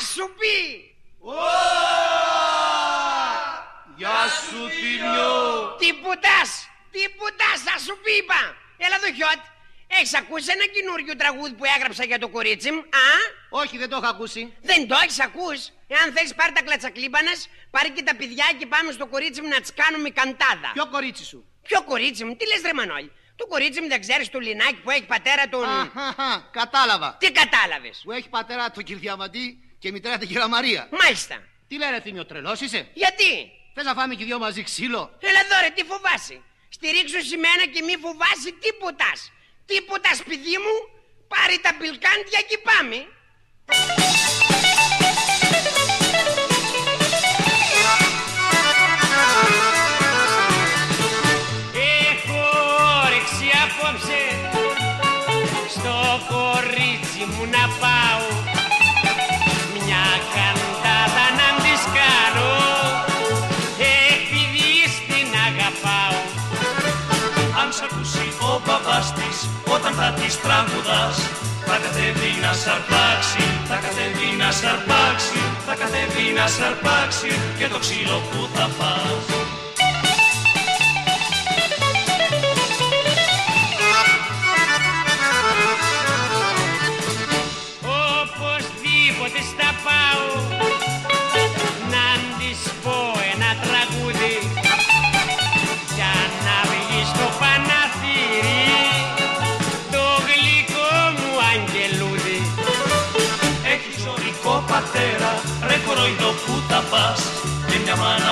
σου πει. Γεια σου Τίμιο. Τι πουτάς, τι πουτάς θα σου πει είπα. Έλα εδώ χιότ. Έχεις ακούσει ένα καινούριο τραγούδι που έγραψα για το κορίτσι μου, α; Όχι, δεν το έχω ακούσει. Δεν το έχεις ακούσει; Εάν θέλεις πάρει τα κλατσακλίπανες, πάρει και τα παιδιά και πάμε στο κορίτσι μου να τις κάνουμε καντάδα. Ποιο κορίτσι σου; Ποιο κορίτσι μου, τι λες ρε Μανώλη; Το κορίτσι μου δεν ξέρεις το λινάκι που έχει πατέρα τον... Αχαχα, κατάλαβα. Τι κατάλαβες; Που έχει πατέρα τον Κυρδιαμαντή και μητέρα την κυρία Μαρία. Μάλιστα. Τι λένε Θήμιο, τρελός είσαι; Γιατί; Θες να φάμε και δυο μαζί ξύλο; Έλα εδώ ρε, τι φοβάσαι; Στηρίξου σημένα και μη φοβάσαι τίποτας. Τίποτας σπιτί μου, πάρει τα πιλκάντια και πάμε. Της τραγουδάς θα κατέβει να σ' αρπάξει, θα κατέβει να σ' αρπάξει, θα κατέβει να σ' αρπάξει και το ξύλο που θα φας.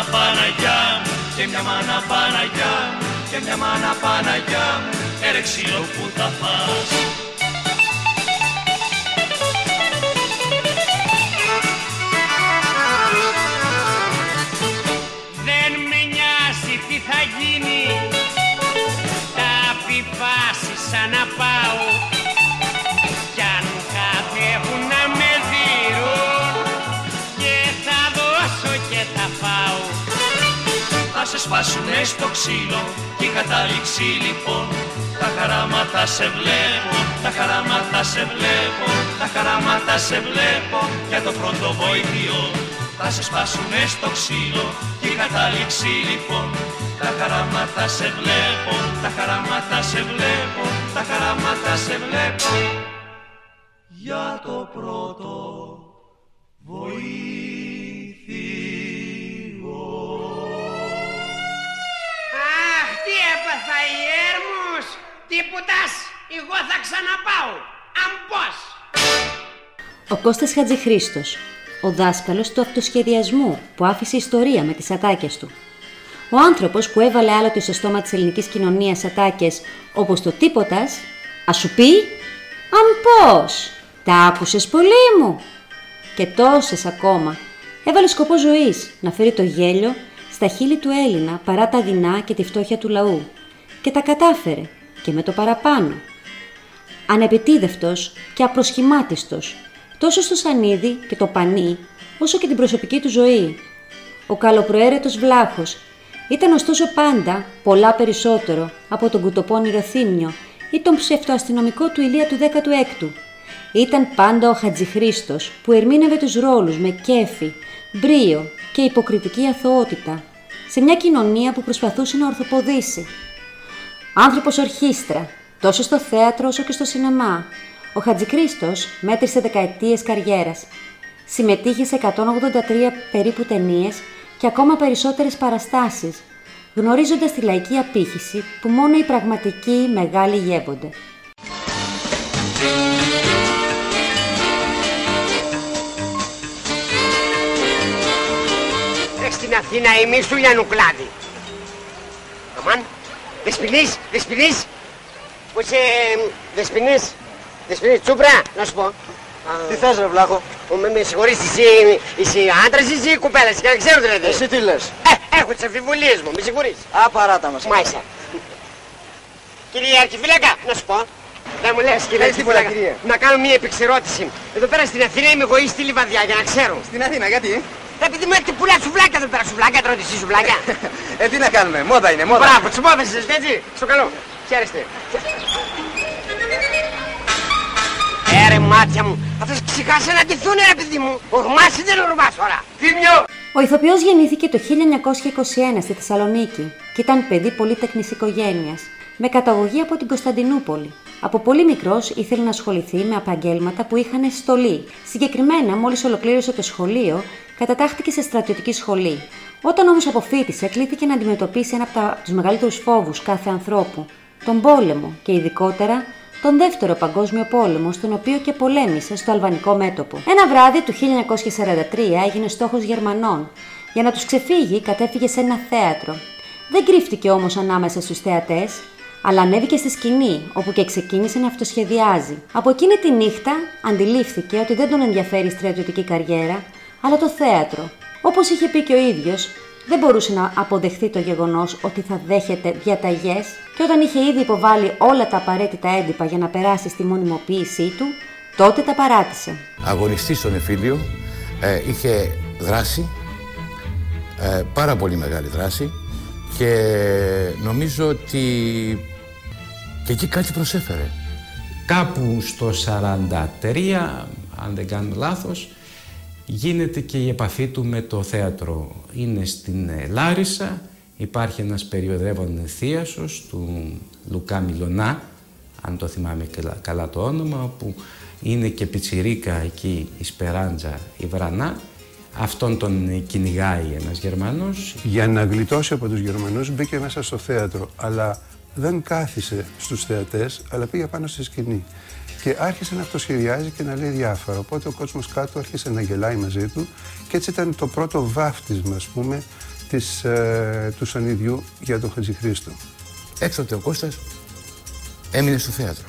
Μάνα Παναγιά μου, και μια μάνα Παναγιά μου, και μια μάνα Παναγιά μου, έρε ξύλο που τα φας. Δεν με νοιάζει τι θα γίνει Τα πιπάσεις σαν να πάω σπάσουνε στο ξύλο. Και η κατάληξη λοιπόν. Τα χαράματα σε βλέπω, τα χαράματα σε βλέπω Τα χαράματα σε βλέπω. Για το πρώτο βοηθείο Θα σε σπάσουνε στο ξύλο. Και η κατάληξη λοιπόν. Τα χαράματα σε βλέπω, τα χαράματα σε βλέπω Τα χαράματα σε βλέπω. Για το πρώτο βοηθείο έπαθα η έρμους Τίποτας, εγώ θα ξαναπάω Αν πώς Ο Κώστας Χατζηχρήστος, ο δάσκαλος του αυτοσχεδιασμού που άφησε ιστορία με τις ατάκες του. Ο άνθρωπος που έβαλε άλλοτε στο στόμα της ελληνικής κοινωνίας ατάκες όπως το «Τίποτας», «Α σου πει», «Αν πώς», «Τα άκουσες πολύ μου» και τόσες ακόμα. Έβαλε σκοπό ζωής να φέρει το γέλιο στα χείλη του Έλληνα παρά τα δεινά και τη φτώχεια του λαού. Και τα κατάφερε και με το παραπάνω ανεπιτίδευτος και απροσχημάτιστος, τόσο στο σανίδι και το πανί, όσο και την προσωπική του ζωή. Ο καλοπροαίρετος βλάχος ήταν ωστόσο πάντα πολλά περισσότερο από τον κουτοπώνυρο Θήμιο ή τον ψευτοαστυνομικό του Ηλία του 16ου. Ήταν πάντα ο Χατζηχρήστος που ερμήνευε τους ρόλους με κέφι, μπρίο και υποκριτική αθωότητα σε μια κοινωνία που προσπαθούσε να ορθοποδήσει. Άνθρωπος ορχήστρα, τόσο στο θέατρο όσο και στο σινεμά. Ο Χατζηχρήστος μέτρησε δεκαετίες καριέρας. Συμμετείχε σε 183 περίπου ταινίες και ακόμα περισσότερες παραστάσεις, γνωρίζοντας τη λαϊκή απήχηση που μόνο οι πραγματικοί μεγάλοι γεύονται. Ρε στην Αθήνα εμείς του Λιανουκλάδη. Αμάν, δεσποινείς, δεσποινείς. Που είσαι δεσποινείς, δεσποινείς, τσούπρα, να σου πω. Α, Τι θες ρε βλάχο, ο, με, με συγχωρείς, εσύ, εσύ άντρας ή εσύ κουπέλας, και να ξέρω δηλαδή. εσύ τι λες; Ε, έχω τις αμφιβολίες μου, με συγχωρείς. Α, παράτα μας. Μάλιστα. Κύριε Αρχιφύλακα, να σου πω. Δεν μου λες κύριε Πες τίποτα, Αρχιφύλακα, κύριε. να κάνω μια επεξερώτηση. Εδώ πέρα στην Αθήνα είμαι εγώ ή στη Λιβαδιά, για να ξέρω. Στην Αθήνα, γιατί; Ε, Επειδή μου έχετε πουλά σουβλάκια εδώ πέρα, σουβλάκια τρώτε εσείς σουβλάκια. ε, τι να κάνουμε, μόδα είναι, μόδα. Μπράβο, τις μόδες σας, έτσι. Στο καλό. Χαίρεστε. Έρε μου μάτια μου. Θα τους ψυχάσει να ντυθούν ρε παιδί μου. Ορμάς ή δεν ορμάς τώρα. Θύμιο. Ο ηθοποιός γεννήθηκε το 1921 στη Θεσσαλονίκη και ήταν παιδί πολύτεκνης οικογένειας, με καταγωγή από την Κωνσταντινούπολη. Από πολύ μικρός ήθελε να ασχοληθεί με επαγγέλματα που είχαν στολή. Συγκεκριμένα, μόλις ολοκλήρωσε το σχολείο, κατατάχθηκε σε στρατιωτική σχολή. Όταν όμως αποφύτησε, κλήθηκε να αντιμετωπίσει ένα από τους μεγαλύτερους φόβους κάθε ανθρώπου, τον πόλεμο και ειδικότερα τον Δεύτερο Παγκόσμιο Πόλεμο, στον οποίο και πολέμησε στο αλβανικό μέτωπο. Ένα βράδυ του 1943 έγινε στόχος Γερμανών. Για να τους ξεφύγει, κατέφυγε σε ένα θέατρο. Δεν κρύφτηκε όμως ανάμεσα στους θεατές, αλλά ανέβηκε στη σκηνή, όπου και ξεκίνησε να αυτοσχεδιάζει. Από εκείνη τη νύχτα αντιλήφθηκε ότι δεν τον ενδιαφέρει η στρατιωτική καριέρα, αλλά το θέατρο. Όπως είχε πει και ο ίδιος, δεν μπορούσε να αποδεχθεί το γεγονός ότι θα δέχεται διαταγές και όταν είχε ήδη υποβάλει όλα τα απαραίτητα έντυπα για να περάσει στη μονιμοποίησή του, τότε τα παράτησε. Αγωνιστής στον Εφήλιο, ε, είχε δράση, ε, πάρα πολύ μεγάλη δράση και νομίζω ότι και εκεί κάτι προσέφερε. Κάπου στο 43, αν δεν κάνω λάθος, γίνεται και η επαφή του με το θέατρο. Είναι στην ε, Λάρισα, υπάρχει ένας περιοδεύον θείασος του Λουκά Μιλονά, αν το θυμάμαι καλά το όνομα, που είναι και πιτσιρίκα εκεί η Σπεράντζα η Βρανά. Αυτόν τον κυνηγάει ένας Γερμανός. Για να γλιτώσει από τους Γερμανούς μπήκε μέσα στο θέατρο, αλλά δεν κάθισε στους θεατές, αλλά πήγε πάνω στη σκηνή. Και άρχισε να αυτοσχεδιάζει και να λέει διάφορα. Οπότε ο κόσμος κάτω άρχισε να γελάει μαζί του και έτσι ήταν το πρώτο βάφτισμα, ας πούμε, της, ε, του σανιδιού για τον Χατζηχρήστο. Έκτοτε ο Κώστας έμεινε στο θέατρο.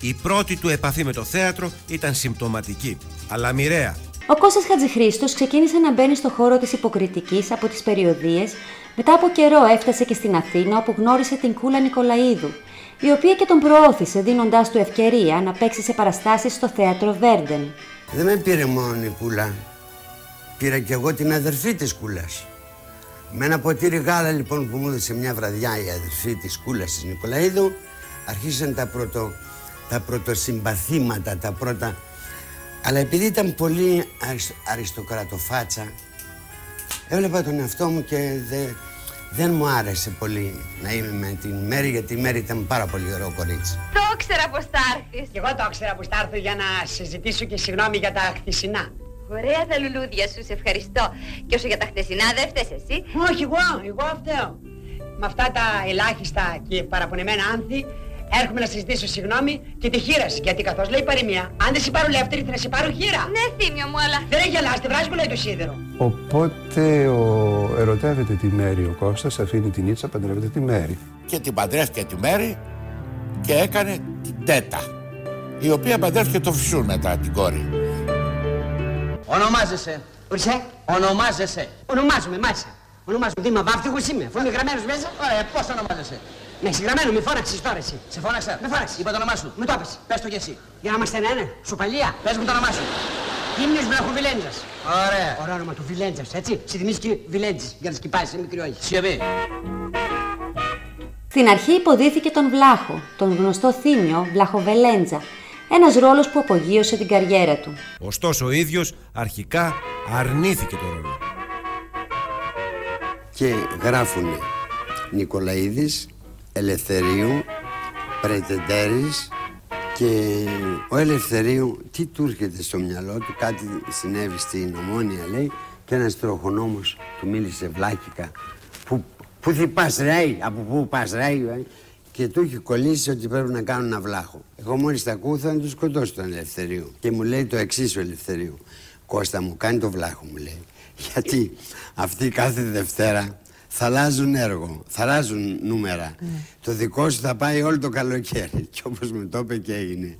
Η πρώτη του επαφή με το θέατρο ήταν συμπτωματική, αλλά μοιραία. Ο Κώστας Χατζηχρήστος ξεκίνησε να μπαίνει στο χώρο της υποκριτικής από τις περιοδίες μετά από καιρό έφτασε και στην Αθήνα όπου γνώρισε την Κούλα Νικολαίδου, η οποία και τον προώθησε δίνοντάς του ευκαιρία να παίξει σε παραστάσεις στο θέατρο Βέρντεν. Δεν με πήρε μόνο η Κούλα. Πήρα κι εγώ την αδερφή της Κούλα. Με ένα ποτήρι γάλα λοιπόν που μου έδωσε μια βραδιά η αδερφή της Κούλα της Νικολαίδου, αρχίσαν τα, πρωτο, τα πρωτοσυμπαθήματα, τα πρώτα. Αλλά επειδή ήταν πολύ αριστοκρατοφάτσα, έβλεπα τον εαυτό μου και δεν δεν μου άρεσε πολύ να είμαι με την Μέρη γιατί η Μέρη ήταν πάρα πολύ ωραίο κορίτσι. Το ήξερα πως θα έρθεις. Και εγώ το ήξερα πως θα έρθω για να συζητήσω και συγγνώμη για τα χτισινά. Ωραία τα λουλούδια σου, σε ευχαριστώ. Και όσο για τα χτεσινά δεν φταίς εσύ; Όχι εγώ, εγώ φταίω. Με αυτά τα ελάχιστα και παραπονεμένα άνθη Έρχομαι να συζητήσω συγγνώμη και τη χείρα Γιατί καθώς λέει παροιμία, αν δεν σε πάρω λεύτερη θα σε πάρω χείρα. Ναι, θύμιο μου, αλλά. Δεν έχει γελάσει, βράζει που λέει το σίδερο. Οπότε ο... ερωτεύεται τη Μέρη ο Κώστας, αφήνει την Ίτσα, παντρεύεται τη Μέρη. Και την παντρεύτηκε τη Μέρη και έκανε την Τέτα. Η οποία παντρεύτηκε το Φυσούν μετά την κόρη. Ονομάζεσαι. Ουρσέ. Ονομάζεσαι. Ονομάζομαι, μάλιστα. Ονομάζομαι Δήμα Βάφτιχος είμαι, αφού είμαι γραμμένος μέσα. Ωραία, πώς ονομάζεσαι; Ναι, συγγραμμένο, μη φώναξες τώρα εσύ. Σε φώναξα. Με φώναξες. Είπα το όνομά σου. Με το έπεσε. Πες το κι εσύ. Για να είμαστε ναι, ναι. Σουπαλία. Πες μου το όνομά σου. Ήμνης Βραχοβιλέντζας. Ωραία. Ωραίο όνομα του Βιλέντζας, έτσι. Σε θυμίζει και Βιλέντζης για να σκυπάσεις σε μικρή όχι. Σιωπή. Στην αρχή υποδίθηκε τον Βλάχο, τον γνωστό θύμιο Βλαχοβελέντζα, ένας ρόλος που απογείωσε την καριέρα του. Ωστόσο ο ίδιος αρχικά αρνήθηκε το ρόλο. Και γράφουνε Νικολαίδης, Ελευθερίου, Πρετεντέρης και ο Ελευθερίου τι του έρχεται στο μυαλό του, κάτι συνέβη στην Ομόνια λέει και ένας τροχονόμος του μίλησε βλάκικα που, που θα πας ρε, από πού πας ρε ε; και του έχει κολλήσει ότι πρέπει να κάνουν ένα βλάχο. Εγώ μόλις τα ακούω θα τους σκοτώσω τον Ελευθερίου και μου λέει το εξής ο Ελευθερίου. Κώστα μου κάνει το βλάχο μου λέει. Γιατί αυτή κάθε Δευτέρα θα αλλάζουν έργο, θα αλλάζουν νούμερα. Ναι. Το δικό σου θα πάει όλο το καλοκαίρι. Και όπως μου το είπε και έγινε.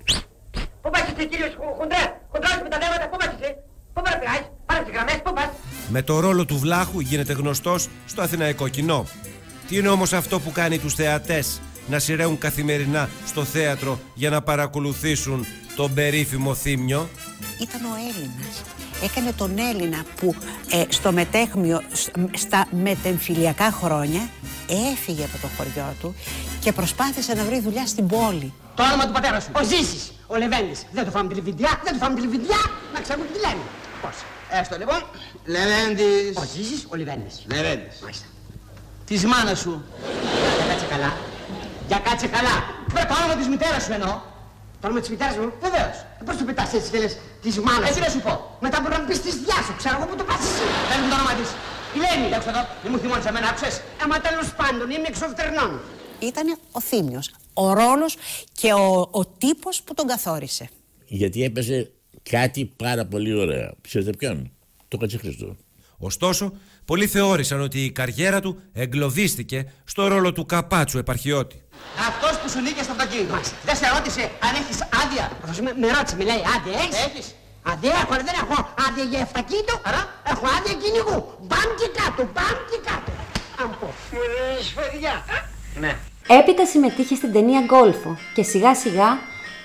Πού πας εσύ κύριος Χοντρέ, χοντράς με τα δέματα, πού πας εσύ, πού πας πειράζεις, πάρε τις γραμμές, πού πας; Με το ρόλο του Βλάχου γίνεται γνωστός στο αθηναϊκό κοινό. Τι είναι όμως αυτό που κάνει τους θεατές; Να σειραίουν καθημερινά στο θέατρο για να παρακολουθήσουν τον περίφημο θύμιο; Ήταν ο Έλληνας έκανε τον Έλληνα που ε, στο μετέχμιο, στα μετεμφυλιακά χρόνια έφυγε από το χωριό του και προσπάθησε να βρει δουλειά στην πόλη. Το όνομα του πατέρα σου. Ο Ζήσης, ο Λεβέντης. Δεν του φάμε τη λιβιδιά, δεν του φάμε τη λιβιδιά. Να ξέρουμε τι λένε. Πώς. Έστω λοιπόν. Λεβέντης. Ο Ζήσης, ο Λεβέντης. Λεβέντης. Μάλιστα. Της μάνας σου. Για κάτσε καλά. Για κάτσε καλά. Βρε το όνομα της μητέρας σου εννοώ. Το όνομα της μητέρας μου. Βεβαίως. Ε, Πώς το πετάς έτσι και λες της μάνας Έτσι σου; να σου πω; Μετά μπορεί να μου πεις της διάς σου. Ξέρω εγώ που το πας εσύ. Πες μου το όνομα της. Η Λένη. Έξω εδώ. Μη μου θυμώνεις εμένα, άκουσες; Ε, μα τέλος πάντων είμαι εξωφτερνών. Ήταν ο Θήμιος, ο ρόλος και ο, ο τύπος που τον καθόρισε. Γιατί έπαιζε κάτι πάρα πολύ ωραίο. Ξέρετε ποιον, το Κατσιχρήστο. Ωστόσο, πολλοί θεώρησαν ότι η καριέρα του εγκλωβίστηκε στο ρόλο του καπάτσου επαρχιώτη. Αυτός που σου νίκησε στο αυτοκίνητο. Δεν σε ρώτησε αν έχεις άδεια. Αυτός με, με ρώτησε, με λέει, άδεια έχεις; Έχεις. Άδεια έχω, αλλά δεν έχω άδεια για αυτοκίνητο. Άρα έχω άδεια κυνηγού. Μπαμ και κάτω, μπαμ και κάτω. Αν πω. Μου λέει σφαιριά. Ναι. Έπειτα συμμετείχε στην ταινία Γκόλφο και σιγά σιγά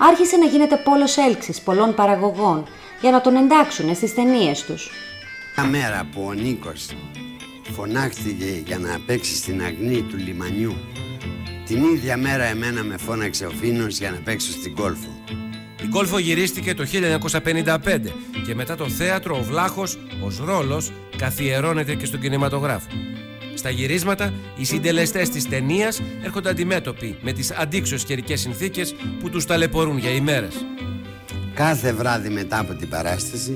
άρχισε να γίνεται πόλος έλξης πολλών παραγωγών για να τον εντάξουν στις ταινίες τους. Μια μέρα που ο Νίκος φωνάχτηκε για να παίξει στην αγνή του λιμανιού την ίδια μέρα εμένα με φώναξε ο Φίνος για να παίξω στην Κόλφο. Η Γκόλφο γυρίστηκε το 1955 και μετά το θέατρο ο Βλάχος ως ρόλος καθιερώνεται και στον κινηματογράφο. Στα γυρίσματα, οι συντελεστές της ταινίας έρχονται αντιμέτωποι με τις αντίξωες καιρικές συνθήκες που τους ταλαιπωρούν για ημέρες. Κάθε βράδυ μετά από την παράσταση,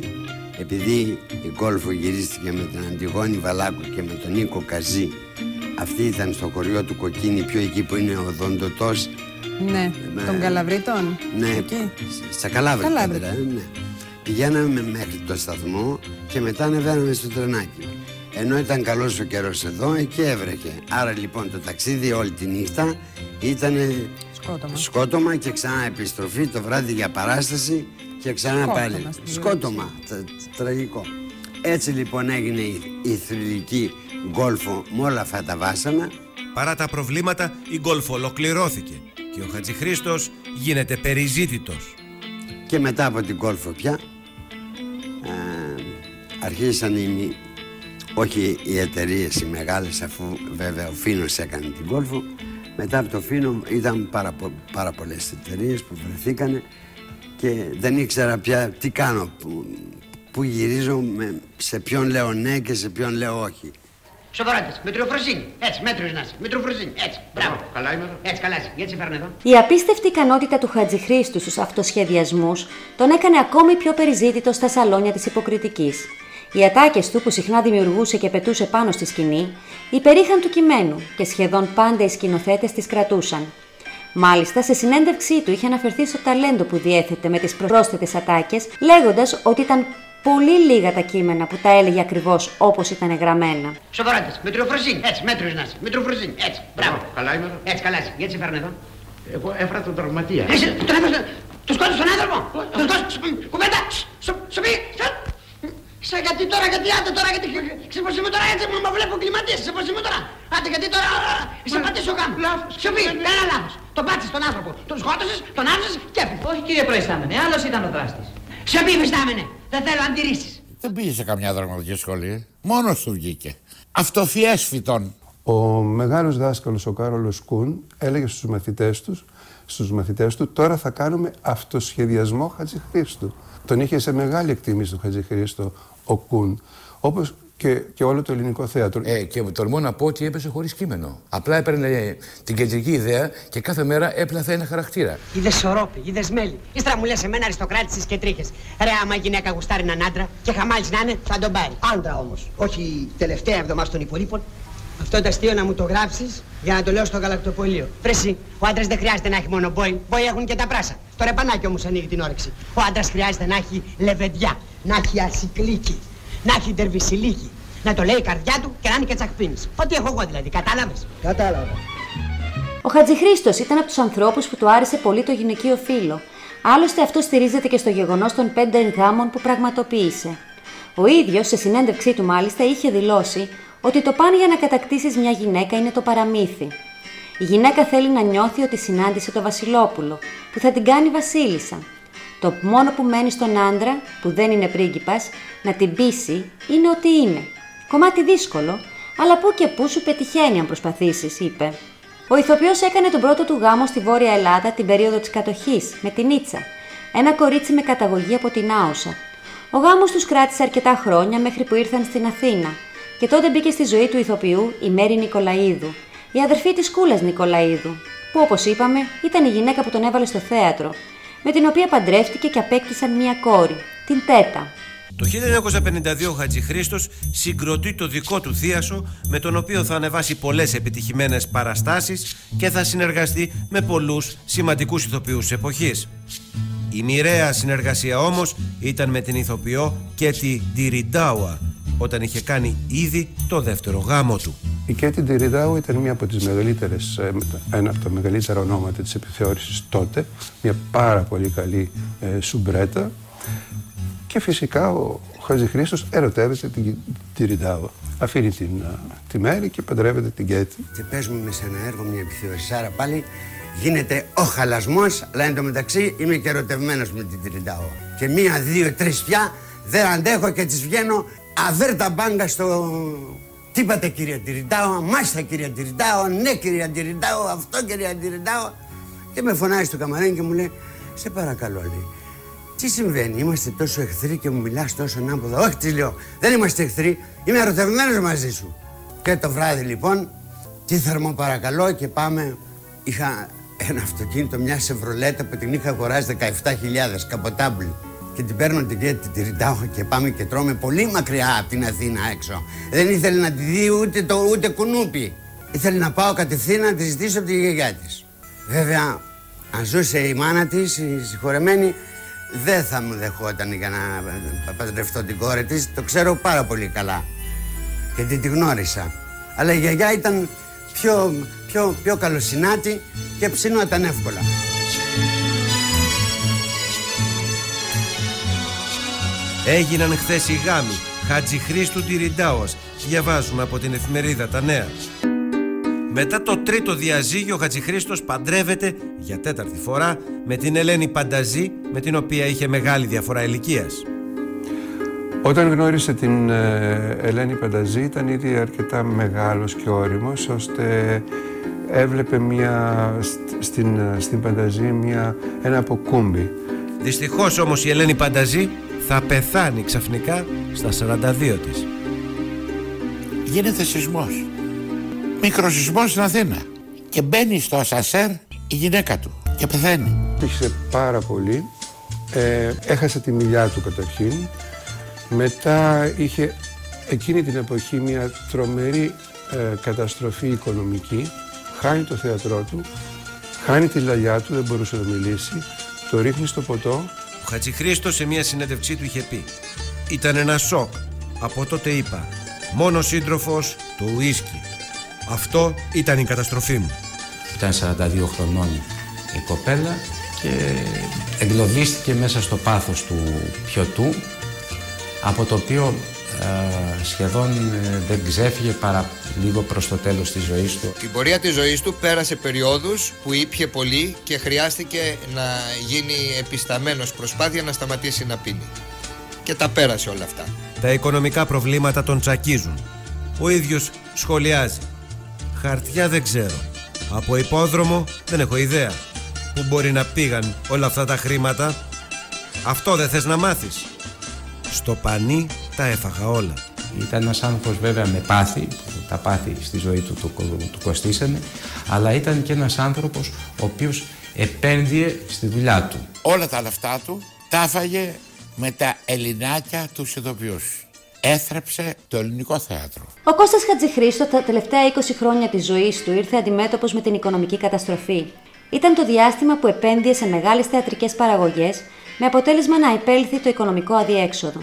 επειδή η Κόλφο γυρίστηκε με την Αντιγόνη Βαλάκου και με τον Νίκο Καζή, αυτή ήταν στο χωριό του Κοκκίνη, πιο εκεί που είναι ο Δοντοτός, Ναι, Ναι. των Καλαβρίτων. Ναι, Εκεί. στα Καλάβρητα Καλάβρητα. δηλαδή, ναι. Πηγαίναμε μέχρι το σταθμό και μετά ανεβαίναμε στο τρενάκι. Ενώ ήταν καλός ο καιρός εδώ, εκεί έβρεχε. Άρα λοιπόν το ταξίδι όλη τη νύχτα ήταν Σκότωμα. σκότωμα και ξανά επιστροφή το βράδυ για παράσταση και ξανά Σκότωμα πάλι. στην Σκότωμα, τα- τραγικό. Έτσι λοιπόν έγινε η, η θρηλυκή γκόλφο με όλα αυτά τα βάσανα. Παρά τα προβλήματα, η Γκόλφο ολοκληρώθηκε και ο Χατζηχρήστος γίνεται περιζήτητος. Και μετά από την κόλφο πια ε, αρχίσαν οι, μη- όχι οι εταιρείες οι μεγάλες αφού βέβαια ο Φίνος έκανε την κόλφο μετά από το Φίνο ήταν πάρα, πο- πάρα πολλές εταιρείες που βρεθήκανε και δεν ήξερα πια τι κάνω που, που γυρίζω με, σε ποιον λέω ναι και σε ποιον λέω όχι Σοβαρότητας, με τριοφροσύνη. Έτσι, μέτριος να είσαι. Με τριοφροσύνη. Έτσι, μπράβο. Καλά είμαι εδώ. Έτσι, καλά είσαι. Γιατί σε φέρνω εδώ; Η απίστευτη ικανότητα του Χατζηχρήστου στους αυτοσχεδιασμούς τον έκανε ακόμη πιο περιζήτητο στα σαλόνια της υποκριτικής. Οι ατάκες του που συχνά δημιουργούσε και πετούσε πάνω στη σκηνή υπερήχαν του κειμένου και σχεδόν πάντα οι σκηνοθέτες τις κρατούσαν. Μάλιστα, σε συνέντευξή του είχε αναφερθεί στο ταλέντο που διέθετε με τις πρόσθετες ατάκες, λέγοντας ότι ήταν πολύ λίγα τα κείμενα που τα έλεγε ακριβώς όπως ήταν γραμμένα. Σοβαρότητας, με τριοφροσύνη. Έτσι, μέτριος να είσαι. Με τριοφροσύνη. Έτσι, μπράβο. Καλά είμαι εδώ. Έτσι, καλά είσαι. Γιατί σε φέρνω εδώ; Εγώ έφερα τον τραυματία. Εσύ, τον έβαζε, του σκότωσε τον άνθρωπο. Τον σκότωσε, κουβέντα, σου, σου πει, σου- σε γιατί τώρα, γιατί άντε τώρα, γιατί σε πως είμαι τώρα έτσι, μα μα βλέπω κλιματίες, σε πως είμαι τώρα. Άντε γιατί τώρα, σε πατήσω γάμο. Σου πει, κανένα λάθος. Τον πάτησες τον άνθρωπο, τον σκότωσες, τον άφησες και έφυγε. Όχι κύριε Προϊστάμενε, άλλος ήταν ο δράστης. Σε πει, φυστάμενε, δεν θέλω αντιρρήσεις. Δεν πήγε σε καμιά δραματική σχολή. Μόνος του βγήκε. Αυτοφιέσφυτον. Ο μεγάλος δάσκαλος ο Κάρολος Κούν έλεγε στους μαθητές τους, στους μαθητές του τώρα θα κάνουμε αυτοσχεδιασμό Χατζηχρήστου. Τον είχε σε μεγάλη εκτίμηση του Χατζηχρήστο ο Κούν, όπως και, και όλο το ελληνικό θέατρο. Ε, και τολμώ να πω ότι έπεσε χωρίς κείμενο. Απλά έπαιρνε την κεντρική ιδέα και κάθε μέρα έπλαθε ένα χαρακτήρα. Είδες σωρόπι, είδες μέλι. Ύστερα μου λες εμένα αριστοκράτηση και τρίχες. Ρε, άμα η γυναίκα γουστάρει έναν άντρα και χαμάλη να είναι, θα τον πάρει. Άντρα όμως. Όχι τελευταία εβδομάδα των υπολείπων. Αυτό το αστείο να μου το γράψεις για να το λέω στο γαλακτοπολείο. Πρεσί, ο άντρας δεν χρειάζεται να έχει μόνο μπόι. Μπόι έχουν και τα πράσα. Το ρεπανάκι όμως ανοίγει την όρεξη. Ο άντρας χρειάζεται να έχει λεβεντιά, να έχει ασυκλίκη, να έχει ντερβισιλίκη. Να το λέει η καρδιά του και να είναι και τσακπίνη. Ό,τι έχω εγώ δηλαδή, κατάλαβες; Κατάλαβα. Ο Χατζηχρήστος ήταν από τους ανθρώπους που του άρεσε πολύ το γυναικείο φύλλο. Άλλωστε, αυτό στηρίζεται και στο γεγονός των πέντε γάμων που πραγματοποίησε. Ο ίδιος, σε συνέντευξή του μάλιστα, είχε δηλώσει ότι το πάνε για να κατακτήσεις μια γυναίκα είναι το παραμύθι. Η γυναίκα θέλει να νιώθει ότι συνάντησε το Βασιλόπουλο, που θα την κάνει Βασίλισσα. Το μόνο που μένει στον άντρα, που δεν είναι πρίγκιπας, να την πείσει είναι ότι είναι. Κομμάτι δύσκολο, αλλά που και που σου πετυχαίνει αν προσπαθήσεις, είπε. Ο ηθοποιός έκανε τον πρώτο του γάμο στη Βόρεια Ελλάδα την περίοδο της κατοχής με την Ίτσα, ένα κορίτσι με καταγωγή από την Άουσα. Ο γάμος τους κράτησε αρκετά χρόνια μέχρι που ήρθαν στην Αθήνα και τότε μπήκε στη ζωή του ηθοποιού η Μέρη Νικολαίδου, η αδερφή της Κούλας Νικολαίδου, που όπως είπαμε ήταν η γυναίκα που τον έβαλε στο θέατρο, με την οποία παντρεύτηκε και απέκτησαν μία κόρη, την Τέτα. Το 1952 ο Χατζηχρήστος συγκροτεί το δικό του θίασο με τον οποίο θα ανεβάσει πολλές επιτυχημένες παραστάσεις και θα συνεργαστεί με πολλούς σημαντικούς ηθοποιούς εποχής. Η μοιραία συνεργασία όμως ήταν με την ηθοποιό Κέτι Ντιριντάουα όταν είχε κάνει ήδη το δεύτερο γάμο του. Η Κέτι Ντιριντάουα ήταν μία από τις μεγαλύτερες, ε, ένα από τα μεγαλύτερα ονόματα της επιθεώρησης τότε, μια πάρα πολύ καλή ε, σουμπρέτα και φυσικά ο Χατζηχρήστος ερωτεύεται την Τυριντάουα. Αφήνει την, τη Μέρη και παντρεύεται την Κέτη. Και παίζουμε σε ένα έργο μια επιθεώρηση. Άρα πάλι γίνεται ο χαλασμός, αλλά εν τω μεταξύ είμαι και ερωτευμένος με την Τυριντάουα. Και μία, δύο, τρεις πια δεν αντέχω και τις βγαίνω αβέρτα μπάγκα στο... Τι είπατε κυρία Τυριντάουα, μάστα κυρία Τυριντάουα, ναι κυρία Τυριντάουα, αυτό κυρία Τυριντάουα. Και με φωνάζει στο καμαρίνι και μου λέει, σε παρακαλώ λέει, τι συμβαίνει, είμαστε τόσο εχθροί και μου μιλάς τόσο ανάποδα. Όχι, της λέω, δεν είμαστε εχθροί, είμαι ερωτευμένος μαζί σου. Και το βράδυ λοιπόν, τι θερμό παρακαλώ και πάμε. Είχα ένα αυτοκίνητο, μια σεβρολέτα που την είχα αγοράσει 17.000 καποτάμπλη. Και την παίρνω την και την ρητάω και πάμε και τρώμε πολύ μακριά από την Αθήνα έξω. Δεν ήθελε να τη δει ούτε, το, ούτε κουνούπι. Ήθελε να πάω κατευθείαν να τη ζητήσω από τη γιαγιά της. Βέβαια, αν ζούσε η μάνα της, η συγχωρεμένη, δεν θα μου δεχόταν για να παντρευτώ την κόρη της. Το ξέρω πάρα πολύ καλά. Γιατί τη γνώρισα. Αλλά η γιαγιά ήταν πιο, πιο, πιο καλοσυνάτη και ψινόταν εύκολα. Έγιναν χθες οι γάμοι Χατζη Χρήστου Τυριντάος Διαβάζουμε από την εφημερίδα Τα Νέα μετά το τρίτο διαζύγιο, ο Χατζηχρήστος παντρεύεται για τέταρτη φορά με την Ελένη Πανταζή, με την οποία είχε μεγάλη διαφορά ηλικίας. Όταν γνώρισε την ε, Ελένη Πανταζή ήταν ήδη αρκετά μεγάλος και όριμος, ώστε έβλεπε μια, στην, ε, στην Πανταζή μια, ένα αποκούμπι. Δυστυχώς όμως η Ελένη Πανταζή θα πεθάνει ξαφνικά στα 42 της. Γίνεται σεισμός μικροσυσμό στην Αθήνα. Και μπαίνει στο ασασέρ η γυναίκα του και πεθαίνει. Είχε πάρα πολύ. Ε, έχασε τη μιλιά του καταρχήν. Μετά είχε εκείνη την εποχή μια τρομερή ε, καταστροφή οικονομική. Χάνει το θέατρό του, χάνει τη λαλιά του, δεν μπορούσε να μιλήσει. Το ρίχνει στο ποτό. Ο Χατζηχρήστος σε μια συνέντευξή του είχε πει «Ήταν ένα σοκ. Από τότε είπα, μόνο σύντροφος το ουίσκι. Αυτό ήταν η καταστροφή μου. Ήταν 42 χρονών η κοπέλα και εγκλωβίστηκε μέσα στο πάθος του πιωτού από το οποίο ε, σχεδόν ε, δεν ξέφυγε παρά λίγο προς το τέλος της ζωής του. Την πορεία της ζωής του πέρασε περιόδους που ήπια πολύ και χρειάστηκε να γίνει επισταμένος προσπάθεια να σταματήσει να πίνει. Και τα πέρασε όλα αυτά. Τα οικονομικά προβλήματα τον τσακίζουν. Ο ίδιος σχολιάζει. Χαρτιά δεν ξέρω. Από υπόδρομο δεν έχω ιδέα. Πού μπορεί να πήγαν όλα αυτά τα χρήματα; Αυτό δεν θες να μάθεις. Στο πανί τα έφαγα όλα. Ήταν ένας άνθρωπος βέβαια με πάθη, που τα πάθη στη ζωή του του, του κοστίσανε, αλλά ήταν και ένας άνθρωπος ο οποίος επένδυε στη δουλειά του. Όλα τα λεφτά του τα έφαγε με τα ελληνάκια τους ηθοποιούς έθρεψε το ελληνικό θέατρο. Ο Κώστας Χατζηχρήστο τα τελευταία 20 χρόνια της ζωής του ήρθε αντιμέτωπος με την οικονομική καταστροφή. Ήταν το διάστημα που επένδυε σε μεγάλες θεατρικές παραγωγές με αποτέλεσμα να επέλθει το οικονομικό αδιέξοδο.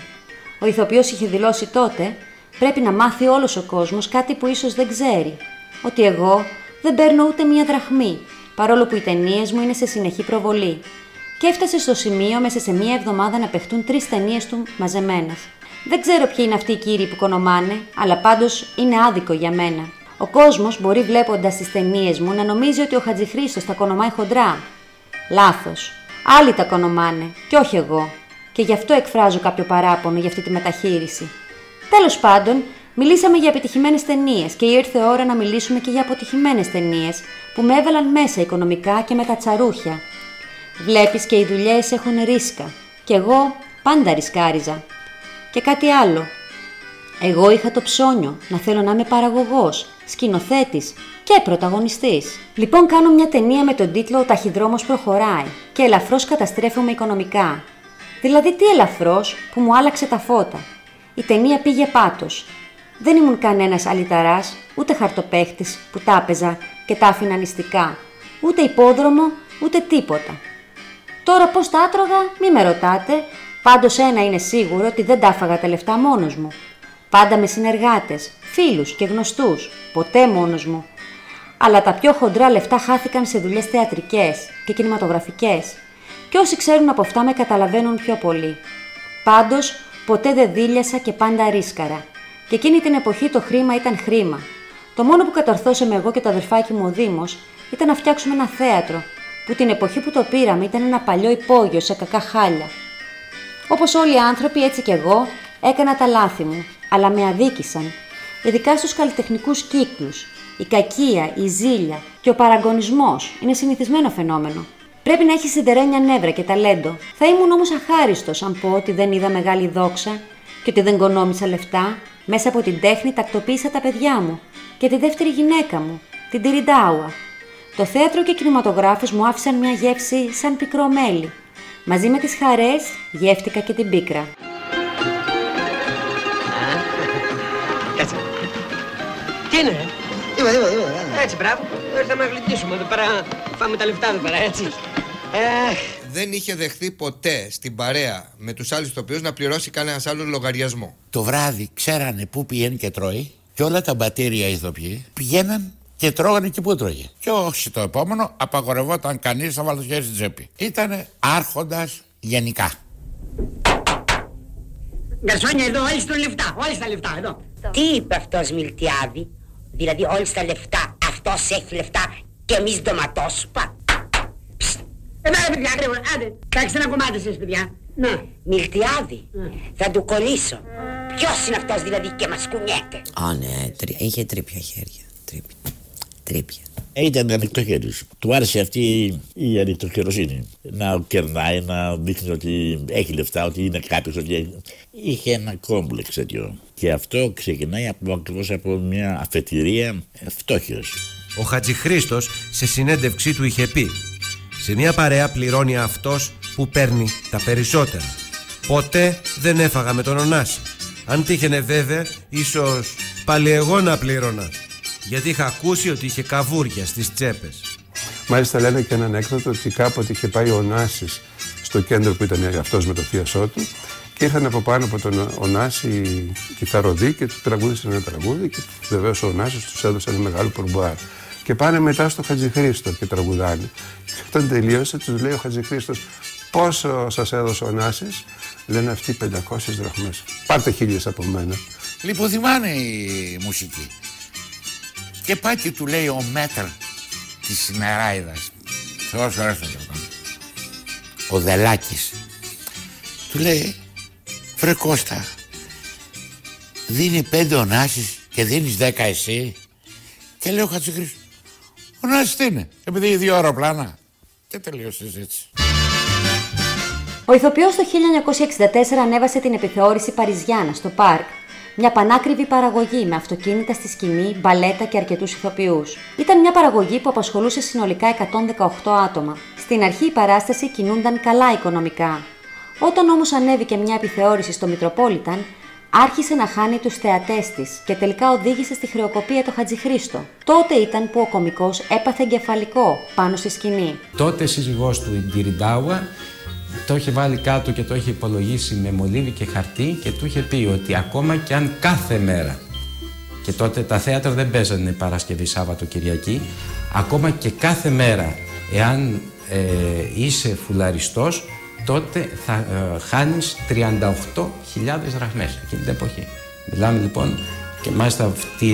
Ο ηθοποιός είχε δηλώσει τότε «Πρέπει να μάθει όλος ο κόσμος κάτι που ίσως δεν ξέρει. Ότι εγώ δεν παίρνω ούτε μία δραχμή, παρόλο που οι ταινίες μου είναι σε συνεχή προβολή». Και έφτασε στο σημείο μέσα σε μία εβδομάδα να παιχτούν τρεις ταινίες του μαζεμένε. Δεν ξέρω ποιοι είναι αυτοί οι κύριοι που κονομάνε, αλλά πάντως είναι άδικο για μένα. Ο κόσμος μπορεί βλέποντας τις ταινίες μου να νομίζει ότι ο Χατζηχρήστος τα κονομάει χοντρά. Λάθος. Άλλοι τα κονομάνε, και όχι εγώ. Και γι' αυτό εκφράζω κάποιο παράπονο για αυτή τη μεταχείριση. Τέλος πάντων, Μιλήσαμε για επιτυχημένες ταινίες και ήρθε ώρα να μιλήσουμε και για αποτυχημένες ταινίες που με έβαλαν μέσα οικονομικά και με τα τσαρούχια. Βλέπεις και οι δουλειές έχουν ρίσκα. Και εγώ πάντα ρισκάριζα. Και κάτι άλλο. Εγώ είχα το ψώνιο να θέλω να είμαι παραγωγός, σκηνοθέτης και πρωταγωνιστής. Λοιπόν κάνω μια ταινία με τον τίτλο «Ο ταχυδρόμος προχωράει» και ελαφρώς καταστρέφομαι οικονομικά. Δηλαδή τι ελαφρώς που μου άλλαξε τα φώτα. Η ταινία πήγε πάτος. Δεν ήμουν κανένας αλυταράς, ούτε χαρτοπαίχτης που τα έπαιζα και τα άφηνα νηστικά. Ούτε υπόδρομο, ούτε τίποτα. Τώρα πώς τα άτρωγα, μη με ρωτάτε. Πάντως ένα είναι σίγουρο ότι δεν τα έφαγα τα λεφτά μόνος μου. Πάντα με συνεργάτες, φίλους και γνωστούς. Ποτέ μόνος μου. Αλλά τα πιο χοντρά λεφτά χάθηκαν σε δουλειές θεατρικές και κινηματογραφικές. Και όσοι ξέρουν από αυτά με καταλαβαίνουν πιο πολύ. Πάντως, ποτέ δεν δίλιασα και πάντα ρίσκαρα. Και εκείνη την εποχή το χρήμα ήταν χρήμα. Το μόνο που κατορθώσαμε εγώ και το αδερφάκι μου ο Δήμος ήταν να φτιάξουμε ένα θέατρο, που την εποχή που το πήραμε ήταν ένα παλιό υπόγειο σε κακά χάλια. Όπως όλοι οι άνθρωποι, έτσι κι εγώ, έκανα τα λάθη μου, αλλά με αδίκησαν. Ειδικά στους καλλιτεχνικούς κύκλους. Η κακία, η ζήλια και ο παραγωνισμός είναι συνηθισμένο φαινόμενο. Πρέπει να έχεις συντερένια νεύρα και ταλέντο. Θα ήμουν όμως αχάριστος αν πω ότι δεν είδα μεγάλη δόξα και ότι δεν κονόμησα λεφτά. Μέσα από την τέχνη τακτοποίησα τα παιδιά μου και τη δεύτερη γυναίκα μου, την Τυριντάουα. Το θέατρο και οι κινηματογράφος μου άφησαν μια γεύση σαν πικρό μέλι. Μαζί με τις χαρές γεύτηκα και την πίκρα. Κάτσε. Τι είναι, ρε. Τίποτα, τίποτα, τίποτα. Έτσι, μπράβο. Ήρθαμε να γλυκίσουμε εδώ πέρα. Φάμε τα λεφτά εδώ πέρα, έτσι. Εχ, Δεν είχε δεχθεί ποτέ στην παρέα με τους άλλους ηθοποιούς να πληρώσει κανένας άλλος λογαριασμό. Το βράδυ ξέρανε πού πηγαίνει και τρώει και όλα τα μπατήρια ηθοποιοί πηγαίναν και τρώγανε και πού τρώγε. Και όχι το επόμενο, απαγορευόταν κανείς να βάλει το χέρι στην τσέπη. Ήτανε άρχοντας γενικά. Γκαρσόνια εδώ, όλοι στα λεφτά. Όλοι στα λεφτά, εδώ. Τι είπε αυτός Μιλτιάδη, δηλαδή όλοι στα λεφτά, αυτός έχει λεφτά και εμείς ντοματόσουπα. Εδώ, ρε παιδιά, γρήγορα. Άντε, κάξτε ένα κομμάτι εσείς, παιδιά. Να. Μιλτιάδη, θα του κολλήσω. Ποιος είναι αυτός δηλαδή και μας κουνιέται; Α, ναι, τρι... είχε τρίπια χέρια. Τρίπια. Τρίπια. Ε, Ήταν ανοιχτό χέρι του. Του άρεσε αυτή η ανοιχτοχειροσύνη. Να κερνάει, να δείχνει ότι έχει λεφτά, ότι είναι κάποιος. Ότι... Είχε ένα κόμπλεξ τέτοιο. Και αυτό ξεκινάει από, ακριβώς από μια αφετηρία φτώχειας. Ο Χατζηχρήστος σε συνέντευξή του είχε πει «Σε μια παρέα πληρώνει αυτός που παίρνει τα περισσότερα. Ποτέ δεν έφαγα με τον Ωνάση. Αν τύχαινε βέβαια, ίσως πάλι εγώ να πλήρωνα. Γιατί είχα ακούσει ότι είχε καβούρια στις τσέπες. Μάλιστα λένε και έναν έκδοτο ότι κάποτε είχε πάει ο Νάσης στο κέντρο που ήταν αυτός με το θείασό του και ήρθαν από πάνω από τον Ωνάση κιθαροδί και του τραγούδισαν ένα τραγούδι και βεβαίως ο Ωνάσης τους έδωσε ένα μεγάλο πορμπουάρ. Και πάνε μετά στο Χατζηχρήστο και τραγουδάνε. Και όταν τελείωσε τους λέει ο Χατζηχρήστος πόσο σας έδωσε ο Ωνάσης. Λένε αυτοί 500 δραχμές. Πάρτε χίλιες από μένα. Λιποθυμάνε η μουσική. Και πάει και του λέει ο μέτρ της Συνεράιδας. Θεός ωραίος να το κάνω. Ο Δελάκης. Του λέει, βρε Κώστα, δίνει πέντε ο Νάσης και δίνεις δέκα εσύ. Και λέει ο Χατζηχρήστος, ο Νάσης τι είναι, επειδή έχει δύο αεροπλάνα. Και τελείωσε η συζήτηση. Ο ηθοποιός το 1964 ανέβασε την επιθεώρηση Παριζιάνα στο Πάρκ. Μια πανάκριβη παραγωγή με αυτοκίνητα στη σκηνή, μπαλέτα και αρκετούς ηθοποιούς. Ήταν μια παραγωγή που απασχολούσε συνολικά 118 άτομα. Στην αρχή η παράσταση κινούνταν καλά οικονομικά. Όταν όμως ανέβηκε μια επιθεώρηση στο Μητροπόλιταν, άρχισε να χάνει τους θεατές της και τελικά οδήγησε στη χρεοκοπία το Χατζηχρήστο. Τότε ήταν που ο κωμικός έπαθε εγκεφαλικό πάνω στη σκηνή. Τότε σύζυγός του η Ντυριντάουα το είχε βάλει κάτω και το είχε υπολογίσει με μολύβι και χαρτί και του είχε πει ότι ακόμα και αν κάθε μέρα και τότε τα θέατρα δεν παίζανε Παρασκευή, Σάββατο, Κυριακή ακόμα και κάθε μέρα εάν ε, είσαι φουλαριστός τότε θα ε, χάνεις 38.000 δραχμές εκείνη την εποχή. Μιλάμε λοιπόν και μάλιστα αυτή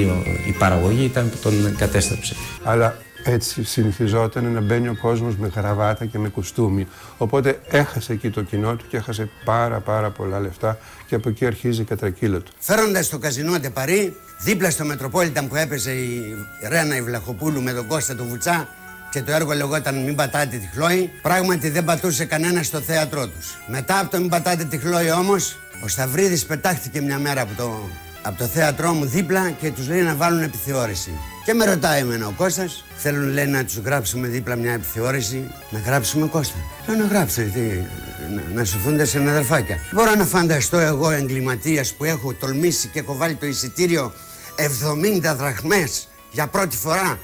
η παραγωγή ήταν που τον κατέστρεψε. Αλλά Έτσι συνηθιζόταν να μπαίνει ο κόσμος με γραβάτα και με κουστούμι. Οπότε έχασε εκεί το κοινό του και έχασε πάρα πάρα πολλά λεφτά και από εκεί αρχίζει η κατρακύλα του. Φέροντας το καζινό Αντεπαρί, δίπλα στο Μετροπόλιταν που έπαιζε η Ρένα η Βλαχοπούλου με τον Κώστα του Βουτσά και το έργο λεγόταν Μην πατάτε τη χλόη, πράγματι δεν πατούσε κανένας στο θέατρό τους. Μετά από το Μην πατάτε τη χλόη όμως, ο Σταυρίδης πετάχτηκε μια μέρα από το, από το θέατρό μου δίπλα και τους λέει να βάλουν επιθεώρηση. Και με ρωτάει εμένα ο Κώστας, θέλουν λέει να τους γράψουμε δίπλα μια επιθεώρηση, να γράψουμε Κώστα. Λέω να γράψετε, τι, να, να σωθούνται σε αδερφάκια. Μπορώ να φανταστώ εγώ εγκληματίας που έχω τολμήσει και έχω βάλει το εισιτήριο 70 δραχμές για πρώτη φορά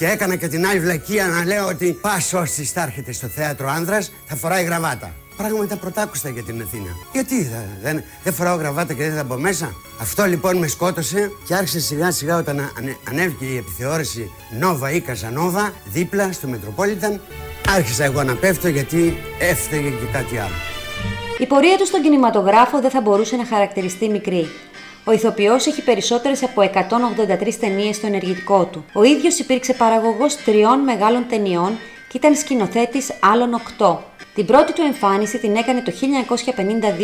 και έκανα και την άλλη βλακεία να λέω ότι πας όσοι θα έρχεται στο θέατρο άνδρας θα φοράει γραβάτα. Πράγματα πρωτάκουστα για την Αθήνα. Γιατί θα, δεν, δεν φοράω γραβάτα και δεν θα μπω μέσα. Αυτό λοιπόν με σκότωσε και άρχισε σιγά σιγά όταν ανε, ανέβηκε η επιθεώρηση Νόβα ή Καζανόβα δίπλα στο Μετροπόλιταν. Άρχισα εγώ να πέφτω γιατί έφταιγε και κάτι άλλο. Η πορεία του στον κινηματογράφο δεν θα μπορούσε να χαρακτηριστεί μικρή. Ο ηθοποιός έχει περισσότερες από 183 ταινίες στο ενεργητικό του. Ο ίδιος υπήρξε παραγωγός τριών μεγάλων ταινιών και ήταν σκηνοθέτης άλλων οκτώ. Την πρώτη του εμφάνιση την έκανε το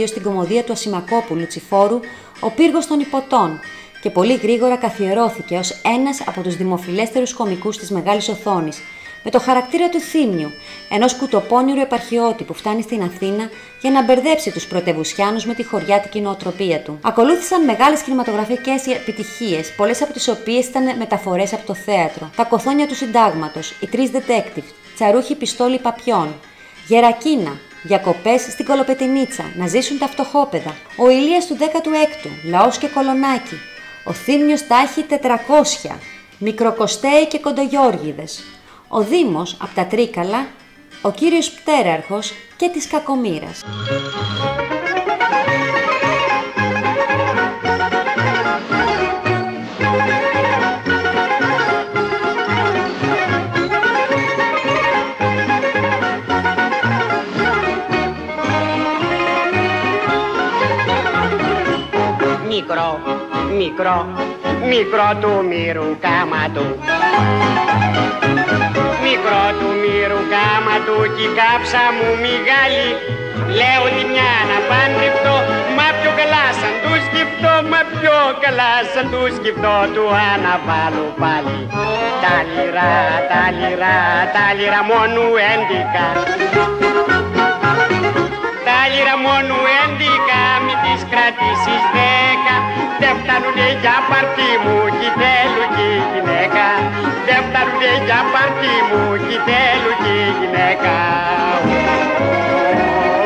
1952 στην κομμωδία του Ασημακόπουλου Τσιφόρου «Ο πύργος των υποτών» και πολύ γρήγορα καθιερώθηκε ως ένας από τους δημοφιλέστερους κομικούς της μεγάλης οθόνης, με το χαρακτήρα του Θήμιου, ενός κουτοπώνηρου επαρχιώτη που φτάνει στην Αθήνα για να μπερδέψει τους πρωτευουσιάνους με τη χωριάτικη νοοτροπία του. Ακολούθησαν μεγάλες κινηματογραφικές επιτυχίες, πολλές από τις οποίες ήταν μεταφορές από το θέατρο. Τα κοθόνια του συντάγματος, οι τρεις detectives, τσαρούχοι πιστόλοι παπιών, Γερακίνα, διακοπές στην Κολοπετινίτσα, να ζήσουν τα φτωχόπεδα. Ο Ηλίας του 16ου, λαός και κολονάκι. Ο Θήμιος τάχει 400, Μικροκοστέοι και Κοντογιώργιδες. Ο Δήμος, από τα Τρίκαλα, ο κύριος Πτέραρχος και της Κακομήρας. μικρό, μικρό, μικρό του μύρου κάμα του. Μικρό του μύρου κάμα του κι η κάψα μου μεγάλη Λέω τη μια να παντρευτώ, μα πιο καλά σαν τους σκεφτώ, μα πιο καλά σαν τους σκεφτώ του αναβάλω πάλι. Τα λιρά, τα λιρά, τα λιρά μόνο έντικα. Τα λιρά μόνο έντικα, μη τις κρατήσεις δέκα. Δεν φτάνουνε για παρτί μου κι θέλουν κι η γυναίκα. Δεν φτάνουνε για παρτί μου κι θέλουν κι η γυναίκα.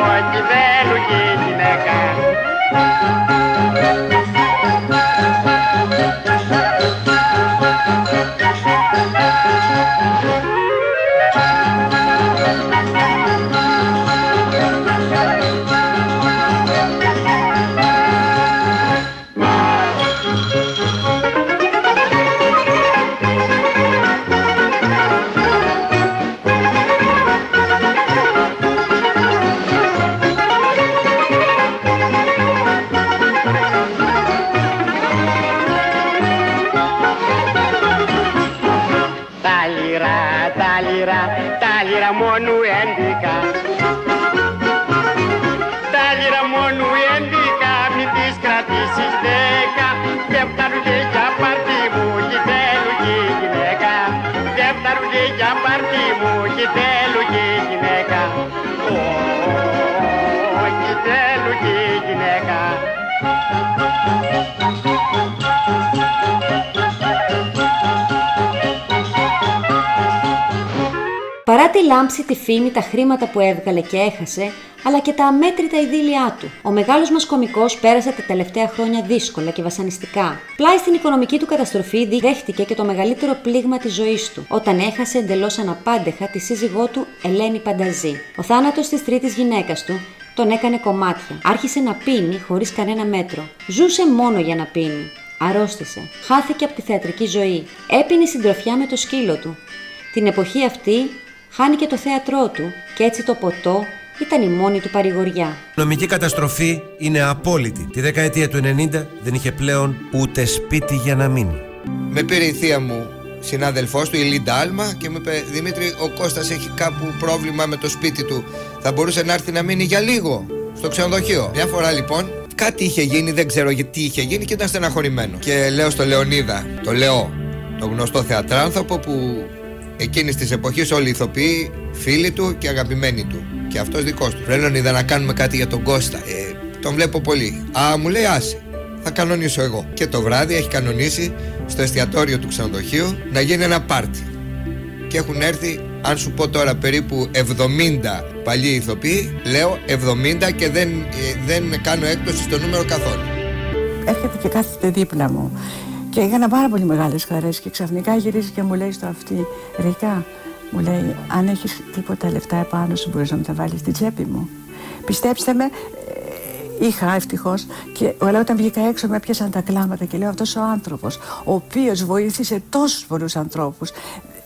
Ω, κι θέλουν κι η γυναίκα. Φήμη, τα χρήματα που έβγαλε και έχασε, αλλά και τα αμέτρητα ειδήλια του. Ο μεγάλος μας κωμικός πέρασε τα τελευταία χρόνια δύσκολα και βασανιστικά. Πλάι στην οικονομική του καταστροφή δέχτηκε και το μεγαλύτερο πλήγμα της ζωής του, όταν έχασε εντελώς αναπάντεχα τη σύζυγό του Ελένη Πανταζή. Ο θάνατος της τρίτης γυναίκας του τον έκανε κομμάτια. Άρχισε να πίνει χωρίς κανένα μέτρο. Ζούσε μόνο για να πίνει. Αρρώστησε. Χάθηκε από τη θεατρική ζωή. Έπινε συντροφιά με το σκύλο του. Την εποχή αυτή χάνει και το θέατρό του και έτσι το ποτό ήταν η μόνη του παρηγοριά. Η νομική καταστροφή είναι απόλυτη. Τη δεκαετία του 90 δεν είχε πλέον ούτε σπίτι για να μείνει. Με πήρε η θεία μου συνάδελφός του, η Λίντα Άλμα, και μου είπε: Δημήτρη, ο Κώστας έχει κάπου πρόβλημα με το σπίτι του. Θα μπορούσε να έρθει να μείνει για λίγο στο ξενοδοχείο. Μια φορά λοιπόν κάτι είχε γίνει, δεν ξέρω γιατί είχε γίνει και ήταν στεναχωρημένο. Και λέω στο Λεωνίδα, το λέω, το γνωστό θεατράνθρωπο που εκείνης της εποχής όλοι οι ηθοποιοί, φίλοι του και αγαπημένοι του. Και αυτός δικός του. Πρέπει Λεωνίδα να κάνουμε κάτι για τον Κώστα. Ε, τον βλέπω πολύ. Α, μου λέει άσε. Θα κανονίσω εγώ. Και το βράδυ έχει κανονίσει στο εστιατόριο του ξενοδοχείου να γίνει ένα πάρτι. Και έχουν έρθει, αν σου πω τώρα περίπου 70 παλιοί ηθοποιοί, λέω 70 και δεν, ε, δεν κάνω έκπτωση στο νούμερο καθόλου. έρχεται και κάθεται δίπλα μου. Και έκανα πάρα πολύ μεγάλες χαρές και ξαφνικά γυρίζει και μου λέει στο αυτή Ρίκα, μου λέει, αν έχεις τίποτα λεφτά επάνω σου μπορείς να μου τα βάλεις στην τσέπη μου. Πιστέψτε με, ε, είχα ευτυχώς και αλλά όταν βγήκα έξω με έπιασαν τα κλάματα και λέω αυτός ο άνθρωπος ο οποίος βοήθησε τόσους πολλούς ανθρώπους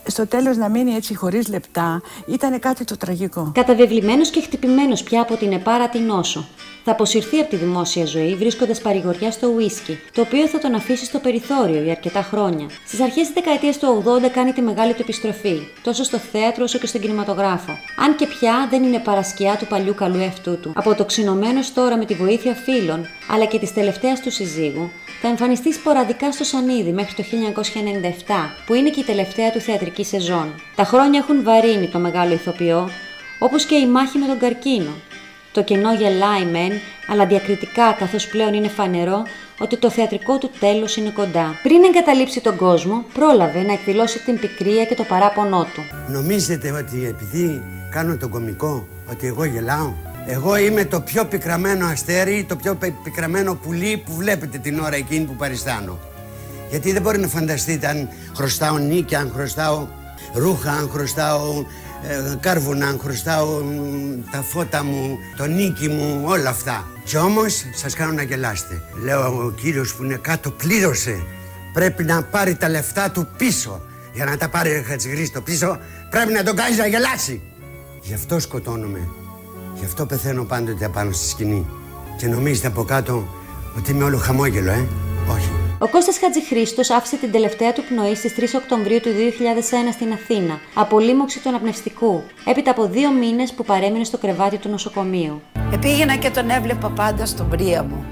στο τέλος να μείνει έτσι χωρίς λεπτά ήταν κάτι το τραγικό. Καταβεβλημένος και χτυπημένος πια από την επάρατη νόσο. Θα αποσυρθεί από τη δημόσια ζωή βρίσκοντας παρηγοριά στο ουίσκι, το οποίο θα τον αφήσει στο περιθώριο για αρκετά χρόνια. Στις αρχές της δεκαετίας του 80 κάνει τη μεγάλη του επιστροφή, τόσο στο θέατρο όσο και στον κινηματογράφο. Αν και πια δεν είναι παρασκιά του παλιού καλού εαυτού του. Αποτοξινωμένος τώρα με τη βοήθεια φίλων, αλλά και της τελευταίας του συζύγου, θα εμφανιστεί σποραδικά στο Σανίδι μέχρι το 1997, που είναι και η τελευταία του θεατρική σεζόν. Τα χρόνια έχουν βαρύνει το μεγάλο ηθοποιό, όπως και η μάχη με τον καρκίνο. Το κενό γελάει μεν, αλλά διακριτικά καθώς πλέον είναι φανερό ότι το θεατρικό του τέλος είναι κοντά. Πριν εγκαταλείψει τον κόσμο, πρόλαβε να εκδηλώσει την πικρία και το παράπονό του. Νομίζετε ότι επειδή κάνω τον κομικό, ότι εγώ γελάω; Εγώ είμαι το πιο πικραμένο αστέρι, το πιο πι- πικραμένο πουλί που βλέπετε την ώρα εκείνη που παριστάνω. Γιατί δεν μπορεί να φανταστείτε αν χρωστάω νίκια, αν χρωστάω ρούχα, αν χρωστάω ε, κάρβουνα, αν χρωστάω μ, τα φώτα μου, το νίκι μου, όλα αυτά. Και όμως σας κάνω να γελάστε. Λέω ο κύριος που είναι κάτω πλήρωσε. Πρέπει να πάρει τα λεφτά του πίσω. Για να τα πάρει ο Χατζηχρήστο πίσω πρέπει να τον κάνει να γελάσει. Γι' αυτό σκοτώνομαι. Γι' αυτό πεθαίνω πάντοτε απάνω στη σκηνή. Και νομίζετε από κάτω ότι είμαι όλο χαμόγελο, ε. Όχι. Ο Κώστας Χατζηχρήστος άφησε την τελευταία του πνοή στις 3 Οκτωβρίου του 2001 στην Αθήνα, από λίμωξη του αναπνευστικού, έπειτα από δύο μήνες που παρέμεινε στο κρεβάτι του νοσοκομείου. Επήγαινα και τον έβλεπα πάντα στον πρία μου.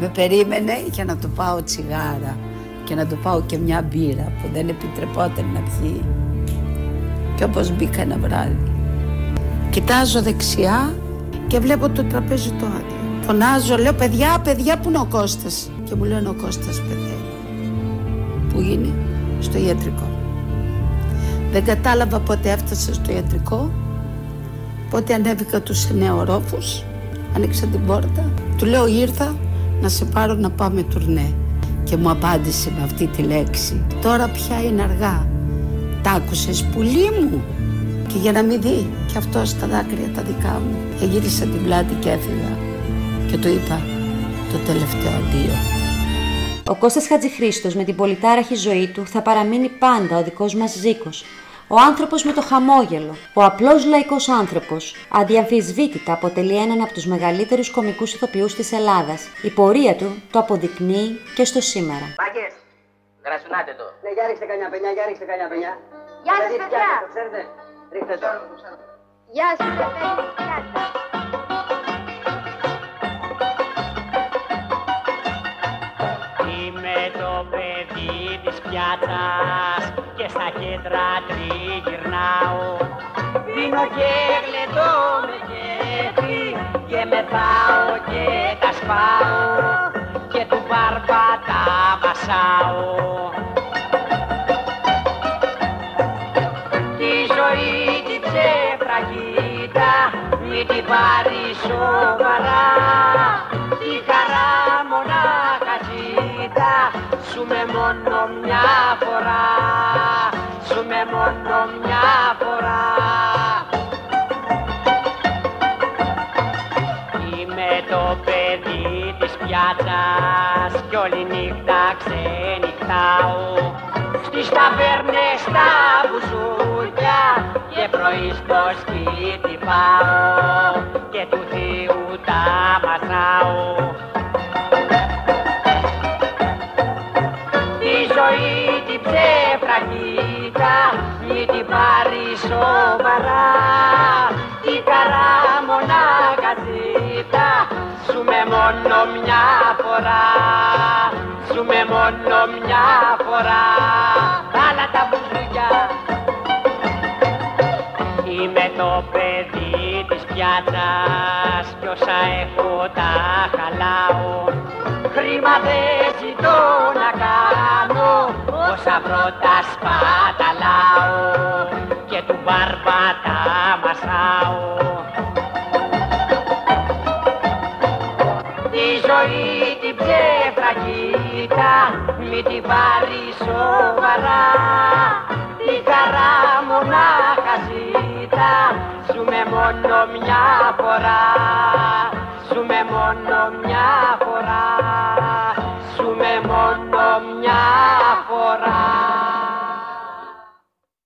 Με περίμενε για να του πάω τσιγάρα και να του πάω και μια μπύρα που δεν επιτρεπόταν να πιει. Και όπως μπήκα ένα βράδυ. Κοιτάζω δεξιά και βλέπω το τραπέζι το άδειο. Φωνάζω, λέω παιδιά, παιδιά, πού είναι ο Κώστας; Και μου λένε ο Κώστας πεθαίνει. Πού είναι, στο ιατρικό. Δεν κατάλαβα πότε έφτασα στο ιατρικό, πότε ανέβηκα τους εννέα ορόφους, άνοιξα την πόρτα, του λέω ήρθα να σε πάρω να πάμε τουρνέ. Και μου απάντησε με αυτή τη λέξη, τώρα πια είναι αργά. Τ' άκουσες πουλί μου; Και για να μην δει και αυτός τα δάκρυα τα δικά μου, γύρισα την πλάτη και έφυγα. Και του είπα το τελευταίο αντίο. Ο Κώστας Χατζηχρήστος με την πολυτάραχη ζωή του θα παραμείνει πάντα ο δικός μας Ζήκος. Ο άνθρωπος με το χαμόγελο, ο απλός λαϊκός άνθρωπος, αδιαμφισβήτητα αποτελεί έναν από τους μεγαλύτερους κομικούς ηθοποιούς της Ελλάδας. Η πορεία του το αποδεικνύει και στο σήμερα. Μάγκες, Γρασουνάτε το. ναι, για ρίξτε κανένα πενιά, για ρίξτε κανένα πενιά. Γεια σας, Δηλαδή, παιδιά. πιάστε το, ξέρετε. Ρίχτε το. Γεια σας, παιδιά. Πιάτσας και στα κέντρα τριγυρνάω. Πίνω και γλεντώ με κέφι και μεθάω και τα σπάω και του μπαρμπάτα μασάω. Τη ζωή την ψεφραγίδα μην την πάρει σοβαρά πρωί στο σπίτι πάω και του θεού τα μασάω. Τη ζωή την ψεφραγίκα μη την πάρει σοβαρά. Τη καρά σου με μόνο μια φορά. Ζούμε μόνο μια φορά. Το παιδί της πιάτσας Κι όσα έχω τα χαλάω. Χρήμα δεν ζητώ να κάνω Όσα βρω τα σπαταλάω. Και του μπαρμπά νομία μια φορά.